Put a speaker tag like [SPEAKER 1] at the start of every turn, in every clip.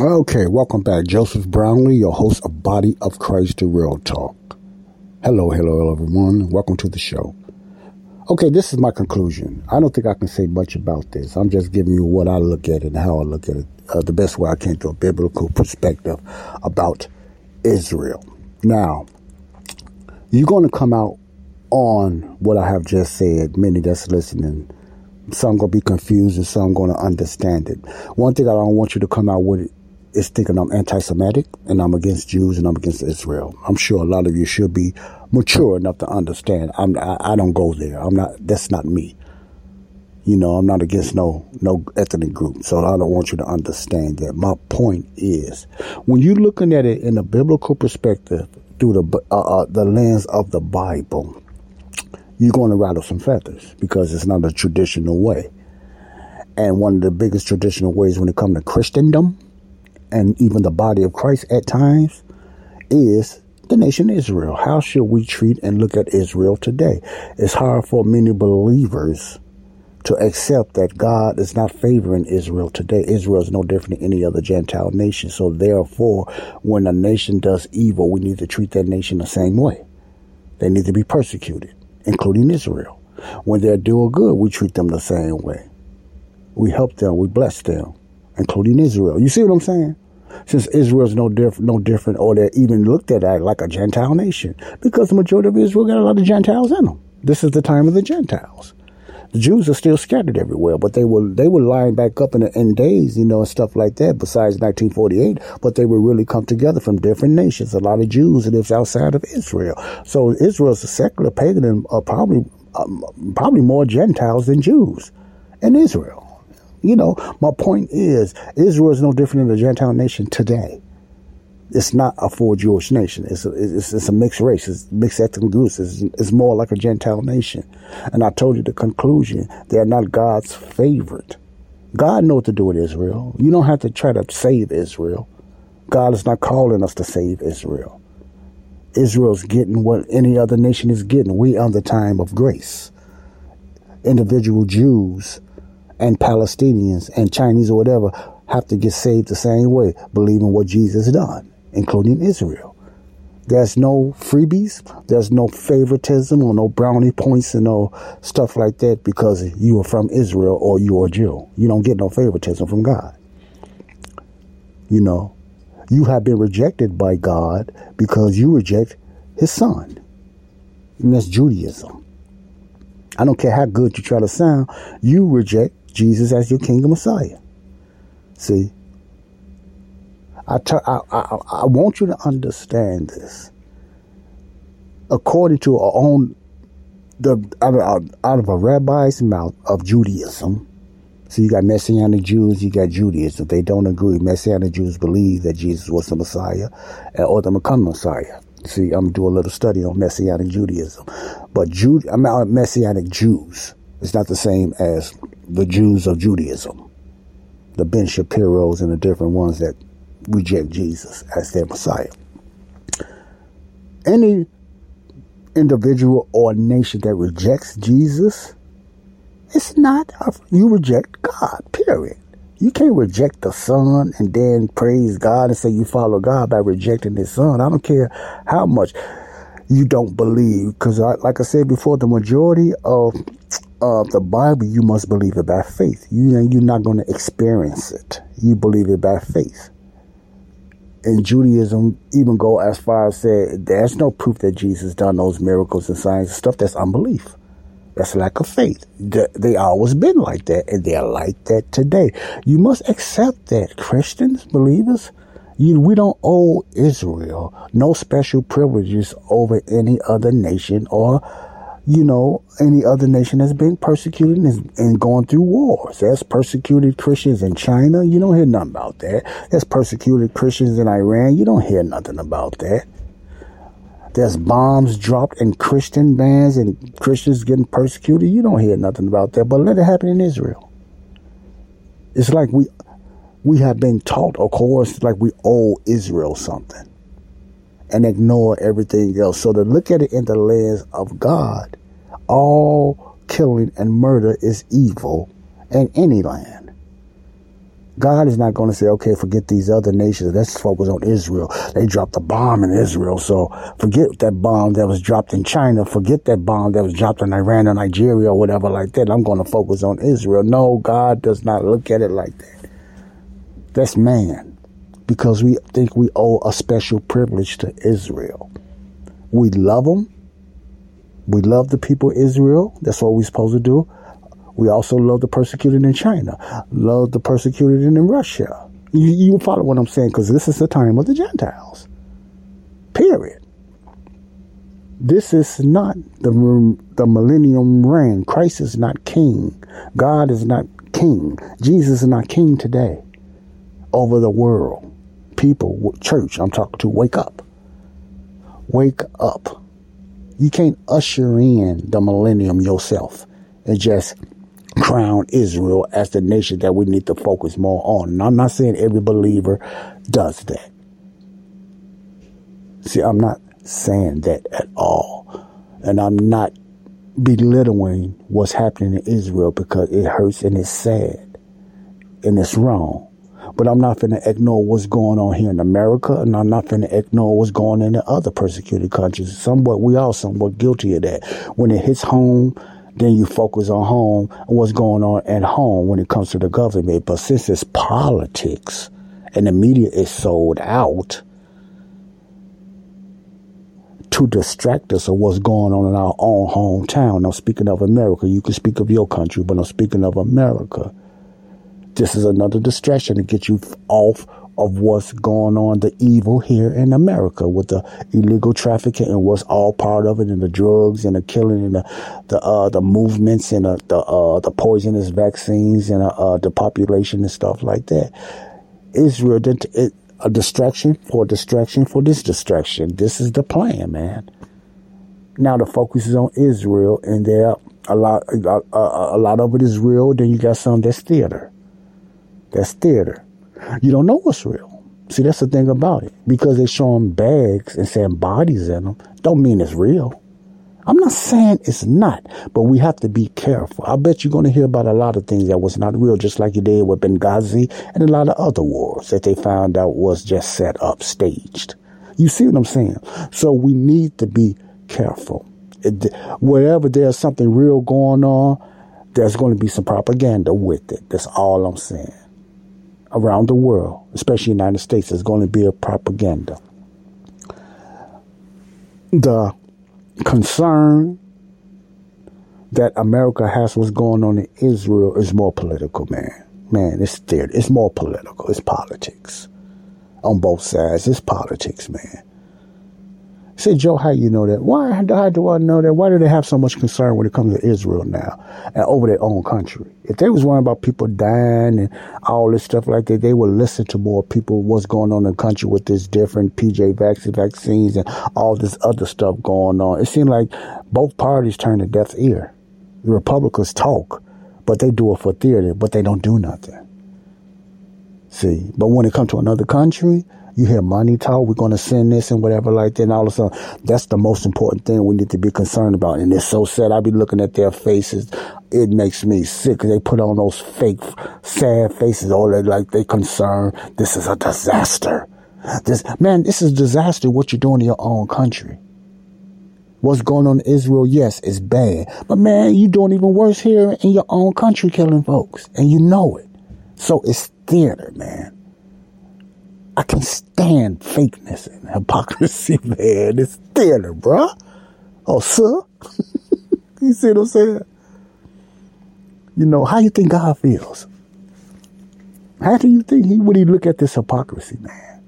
[SPEAKER 1] Okay, welcome back. Joseph Brownlee, your host of Body of Christ, the Real Talk. Hello, hello, everyone. Welcome to the show. Okay, this is my conclusion. I don't think I can say much about this. I'm just giving you what I look at and how I look at it uh, the best way I can to a biblical perspective about Israel. Now, you're going to come out on what I have just said, many that's listening. Some to be confused and some to understand it. One thing I don't want you to come out with is thinking I'm anti-Semitic and I'm against Jews and I'm against Israel. I'm sure a lot of you should be mature enough to understand. I'm, I, I don't go there. I'm not, that's not me. You know, I'm not against no, no ethnic group. So I don't want you to understand that. My point is when you're looking at it in a biblical perspective through the, uh, uh, the lens of the Bible, you're going to rattle some feathers because it's not a traditional way. And one of the biggest traditional ways when it comes to Christendom and even the body of Christ at times is the nation Israel. How should we treat and look at Israel today? It's hard for many believers to accept that God is not favoring Israel today. Israel is no different than any other Gentile nation. So therefore, when a nation does evil, we need to treat that nation the same way. They need to be persecuted, including Israel. When they're doing good, we treat them the same way. We help them, we bless them, including Israel. You see what I'm saying? since Israel's no different, no different, or they're even looked at like a Gentile nation, because the majority of Israel got a lot of Gentiles in them. This is the time of the Gentiles. The Jews are still scattered everywhere, but they were they were lying back up in the end days, you know, and stuff like that. Besides 1948, but they would really come together from different nations. A lot of Jews lives outside of Israel, so Israel's a secular pagan and uh, probably um, probably more Gentiles than Jews in Israel. You know, my point is, Israel is no different than a Gentile nation today. It's not a full Jewish nation. It's a, it's, it's a mixed race. It's mixed ethnic groups. It's, it's more like a Gentile nation. And I told you the conclusion. They are not God's favorite. God knows what to do with Israel. You don't have to try to save Israel. God is not calling us to save Israel. Israel's getting what any other nation is getting. We are the time of grace. Individual Jews and Palestinians and Chinese or whatever have to get saved the same way, believing what Jesus done, including Israel. There's no freebies. There's no favoritism or no brownie points and no stuff like that because you are from Israel or you are Jew. You don't get no favoritism from God. You know, you have been rejected by God because you reject his son. And that's Judaism. I don't care how good you try to sound, you reject Jesus as your King and Messiah. See, I, I, I, I want you to understand this. According to our own, the out of, out of a rabbi's mouth of Judaism, so you got Messianic Jews, you got Judaism. They don't agree. Messianic Jews believe that Jesus was the Messiah or the become Messiah. See, I'm gonna do a little study on Messianic Judaism, but Jude, I'm mean, uh, Messianic Jews. It's not the same as the Jews of Judaism, the Ben Shapiro's and the different ones that reject Jesus as their Messiah. Any individual or nation that rejects Jesus, it's not, a, you reject God, period. You can't reject the Son and then praise God and say you follow God by rejecting His Son. I don't care how much you don't believe, because like I said before, the majority of of the Bible, you must believe it by faith. You you're not going to experience it. You believe it by faith. And Judaism even go as far as say there's no proof that Jesus done those miracles and signs and stuff. That's unbelief. That's lack of faith. They always been like that, and they're like that today. You must accept that, Christians, believers. You, we don't owe Israel no special privileges over any other nation or you know, any other nation that's been persecuted and, and going through wars. There's persecuted Christians in China. You don't hear nothing about that. There's persecuted Christians in Iran. You don't hear nothing about that. There's bombs dropped in Christian bands and Christians getting persecuted. You don't hear nothing about that. But let it happen in Israel. It's like we we have been taught, of course, like we owe Israel something and ignore everything else. So to look at it in the lens of God, all killing and murder is evil in any land. God is not going to say, okay, forget these other nations. Let's focus on Israel. They dropped a bomb in Israel. So forget that bomb that was dropped in China. Forget that bomb that was dropped in Iran or Nigeria or whatever like that. I'm going to focus on Israel. No, God does not look at it like that. That's man because we think we owe a special privilege to Israel. We love them. We love the people of Israel. That's what we're supposed to do. We also love the persecuted in China, love the persecuted in Russia. You, you follow what I'm saying because this is the time of the Gentiles. Period. This is not the the millennium reign. Christ is not king. God is not king. Jesus is not king today over the world people, church I'm talking to, wake up. Wake up. You can't usher in the millennium yourself and just crown Israel as the nation that we need to focus more on. And I'm not saying every believer does that. See, I'm not saying that at all. And I'm not belittling what's happening in Israel because it hurts and it's sad and it's wrong. But I'm not to ignore what's going on here in America, and I'm not to ignore what's going on in the other persecuted countries. Somewhat, we all somewhat guilty of that. When it hits home, then you focus on home and what's going on at home when it comes to the government. But since it's politics and the media is sold out to distract us of what's going on in our own hometown. Now, speaking of America, you can speak of your country, but I'm speaking of America. This is another distraction to get you off of what's going on, the evil here in America with the illegal trafficking and what's all part of it, and the drugs and the killing and the the uh, the movements and the the, uh, the poisonous vaccines and uh, the population and stuff like that. Israel it, a distraction for distraction for this distraction. This is the plan, man. Now the focus is on Israel, and there a lot a, a, a lot of it is real. Then you got some that's theater. That's theater. You don't know what's real. See, that's the thing about it. Because they show them bags and saying bodies in them, don't mean it's real. I'm not saying it's not, but we have to be careful. I bet you're going to hear about a lot of things that was not real, just like you did with Benghazi and a lot of other wars that they found out was just set up, staged. You see what I'm saying? So we need to be careful. It, wherever there's something real going on, there's going to be some propaganda with it. That's all I'm saying around the world, especially United States, is going to be a propaganda. The concern that America has what's going on in Israel is more political, man. Man, it's theater. It's more political. It's politics. On both sides, it's politics, man. Say, Joe, how you know that? Why? How do I know that? Why do they have so much concern when it comes to Israel now and over their own country? If they was worrying about people dying and all this stuff like that, they would listen to more people what's going on in the country with this different PJ vaccine vaccines and all this other stuff going on. It seemed like both parties turn a deaf ear. The Republicans talk, but they do it for theater, but they don't do nothing. See, but when it comes to another country, you hear money talk, we're going to send this and whatever like that. And all of a sudden, that's the most important thing we need to be concerned about. And it's so sad. I be looking at their faces. It makes me sick. They put on those fake, sad faces. All they like, they concerned. This is a disaster. This, man, this is disaster what you're doing in your own country. What's going on in Israel, yes, it's bad. But man, you're doing even worse here in your own country killing folks. And you know it. So it's theater, man. I can stand fakeness and hypocrisy, man. It's theater, bruh. Oh, sir. you see what I'm saying? You know, how you think God feels? How do you think he would he look at this hypocrisy, man?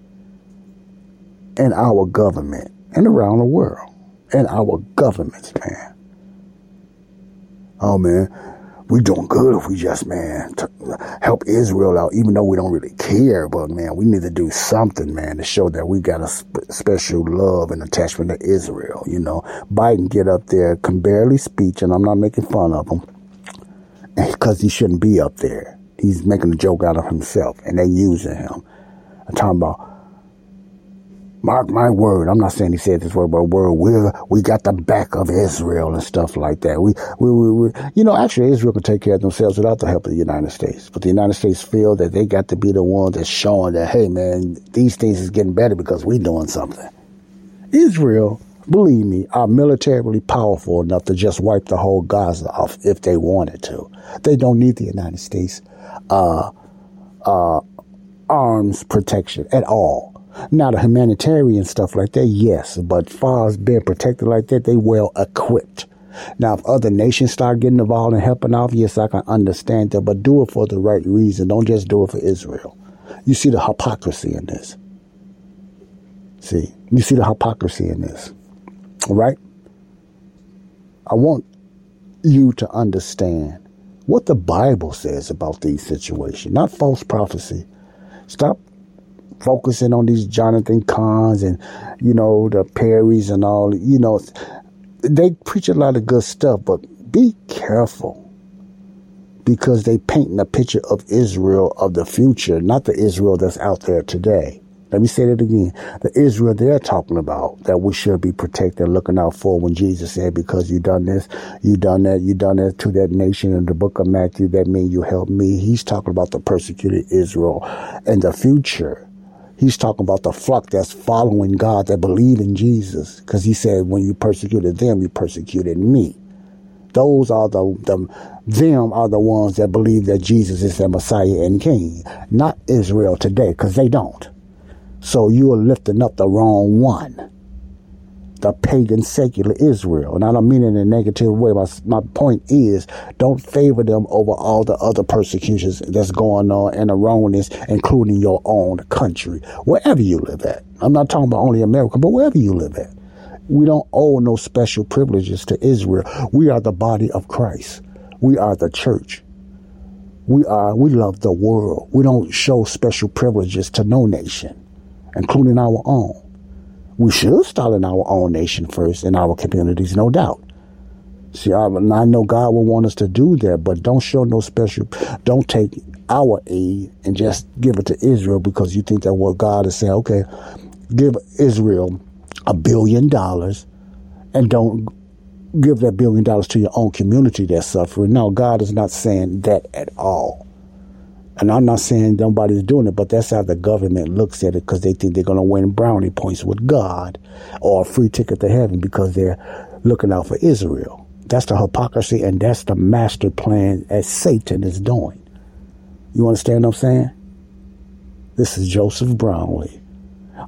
[SPEAKER 1] And our government and around the world. And our governments, man. Oh man, we doing good if we just, man, help Israel out, even though we don't really care. But man, we need to do something, man, to show that we got a sp- special love and attachment to Israel. You know, Biden get up there, can barely speak, and I'm not making fun of him because he shouldn't be up there. He's making a joke out of himself, and they using him. I'm talking about Mark my word. I'm not saying he said this word, but word. We we got the back of Israel and stuff like that. We, we, we, we, you know, actually Israel can take care of themselves without the help of the United States. But the United States feel that they got to be the one that's showing that, hey man, these things is getting better because we're doing something. Israel, believe me, are militarily powerful enough to just wipe the whole Gaza off if they wanted to. They don't need the United States, uh, uh, arms protection at all. Now, the humanitarian stuff like that, yes, but far as being protected like that, they well equipped. Now, if other nations start getting involved and helping out, yes, I can understand that, but do it for the right reason. Don't just do it for Israel. You see the hypocrisy in this. See, you see the hypocrisy in this. Right? I want you to understand what the Bible says about these situations, not false prophecy. Stop focusing on these Jonathan Cahn's and, you know, the Perrys and all, you know, they preach a lot of good stuff, but be careful because they painting a picture of Israel of the future, not the Israel that's out there today. Let me say that again. The Israel they're talking about that we should be protecting, looking out for when Jesus said, because you done this, you done that, you done that to that nation in the book of Matthew, that mean you help me. He's talking about the persecuted Israel and the future. He's talking about the flock that's following God, that believe in Jesus. Because he said, when you persecuted them, you persecuted me. Those are the, the, them are the ones that believe that Jesus is their Messiah and King. Not Israel today, because they don't. So you are lifting up the wrong one the pagan secular Israel. And I don't mean it in a negative way. My, my point is don't favor them over all the other persecutions that's going on and wrongness, including your own country, wherever you live at. I'm not talking about only America, but wherever you live at. We don't owe no special privileges to Israel. We are the body of Christ. We are the church. We are, we love the world. We don't show special privileges to no nation, including our own. We should start in our own nation first, in our communities, no doubt. See, I, I know God will want us to do that, but don't show no special, don't take our aid and just give it to Israel because you think that what God is saying, okay, give Israel a billion dollars and don't give that billion dollars to your own community that's suffering. No, God is not saying that at all. And I'm not saying nobody's doing it, but that's how the government looks at it because they think they're going to win brownie points with God or a free ticket to heaven because they're looking out for Israel. That's the hypocrisy and that's the master plan as Satan is doing. You understand what I'm saying? This is Joseph Brownlee.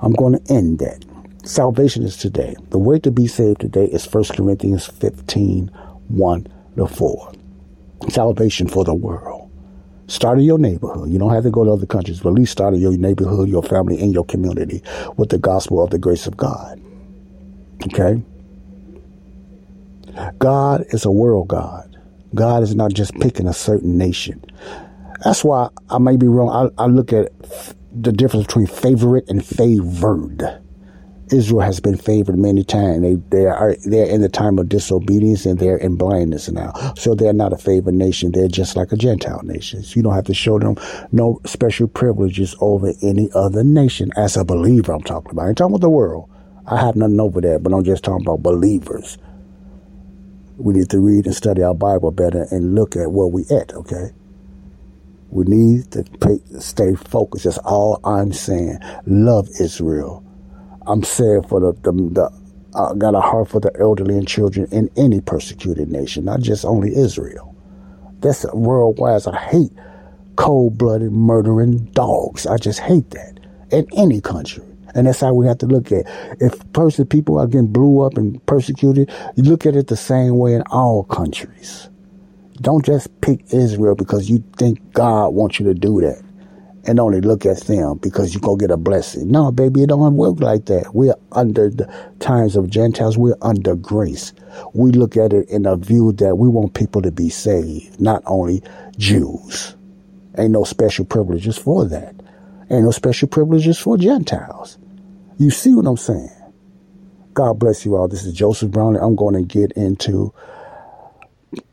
[SPEAKER 1] I'm going to end that. Salvation is today. The way to be saved today is 1 Corinthians 15 1 to 4. Salvation for the world. Start in your neighborhood. You don't have to go to other countries, but at least start in your neighborhood, your family, and your community with the gospel of the grace of God. Okay? God is a world God. God is not just picking a certain nation. That's why I may be wrong. I, I look at the difference between favorite and favored. Israel has been favored many times. They they are they're in the time of disobedience and they're in blindness now. So they're not a favored nation. They're just like a Gentile nation. So you don't have to show them no special privileges over any other nation. As a believer, I'm talking about. I ain't talking about the world. I have nothing over that, but I'm just talking about believers. We need to read and study our Bible better and look at where we at. Okay. We need to pay, stay focused. That's all I'm saying. Love Israel I'm saying for the, the, the I got a heart for the elderly and children in any persecuted nation, not just only Israel. That's worldwide. I hate cold-blooded murdering dogs. I just hate that in any country. And that's how we have to look at. If person people are getting blew up and persecuted, you look at it the same way in all countries. Don't just pick Israel because you think God wants you to do that and only look at them because you're going to get a blessing. No, baby, it don't work like that. We're under the times of Gentiles. We're under grace. We look at it in a view that we want people to be saved, not only Jews. Ain't no special privileges for that. Ain't no special privileges for Gentiles. You see what I'm saying? God bless you all. This is Joseph Brownlee. I'm going to get into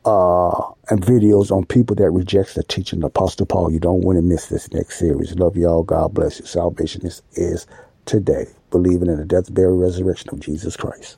[SPEAKER 1] uh, and videos on people that rejects the teaching of Apostle Paul. You don't want to miss this next series. Love y'all. God bless you. Salvation is, is today, believing in the death, burial, resurrection of Jesus Christ.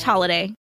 [SPEAKER 2] slash holiday.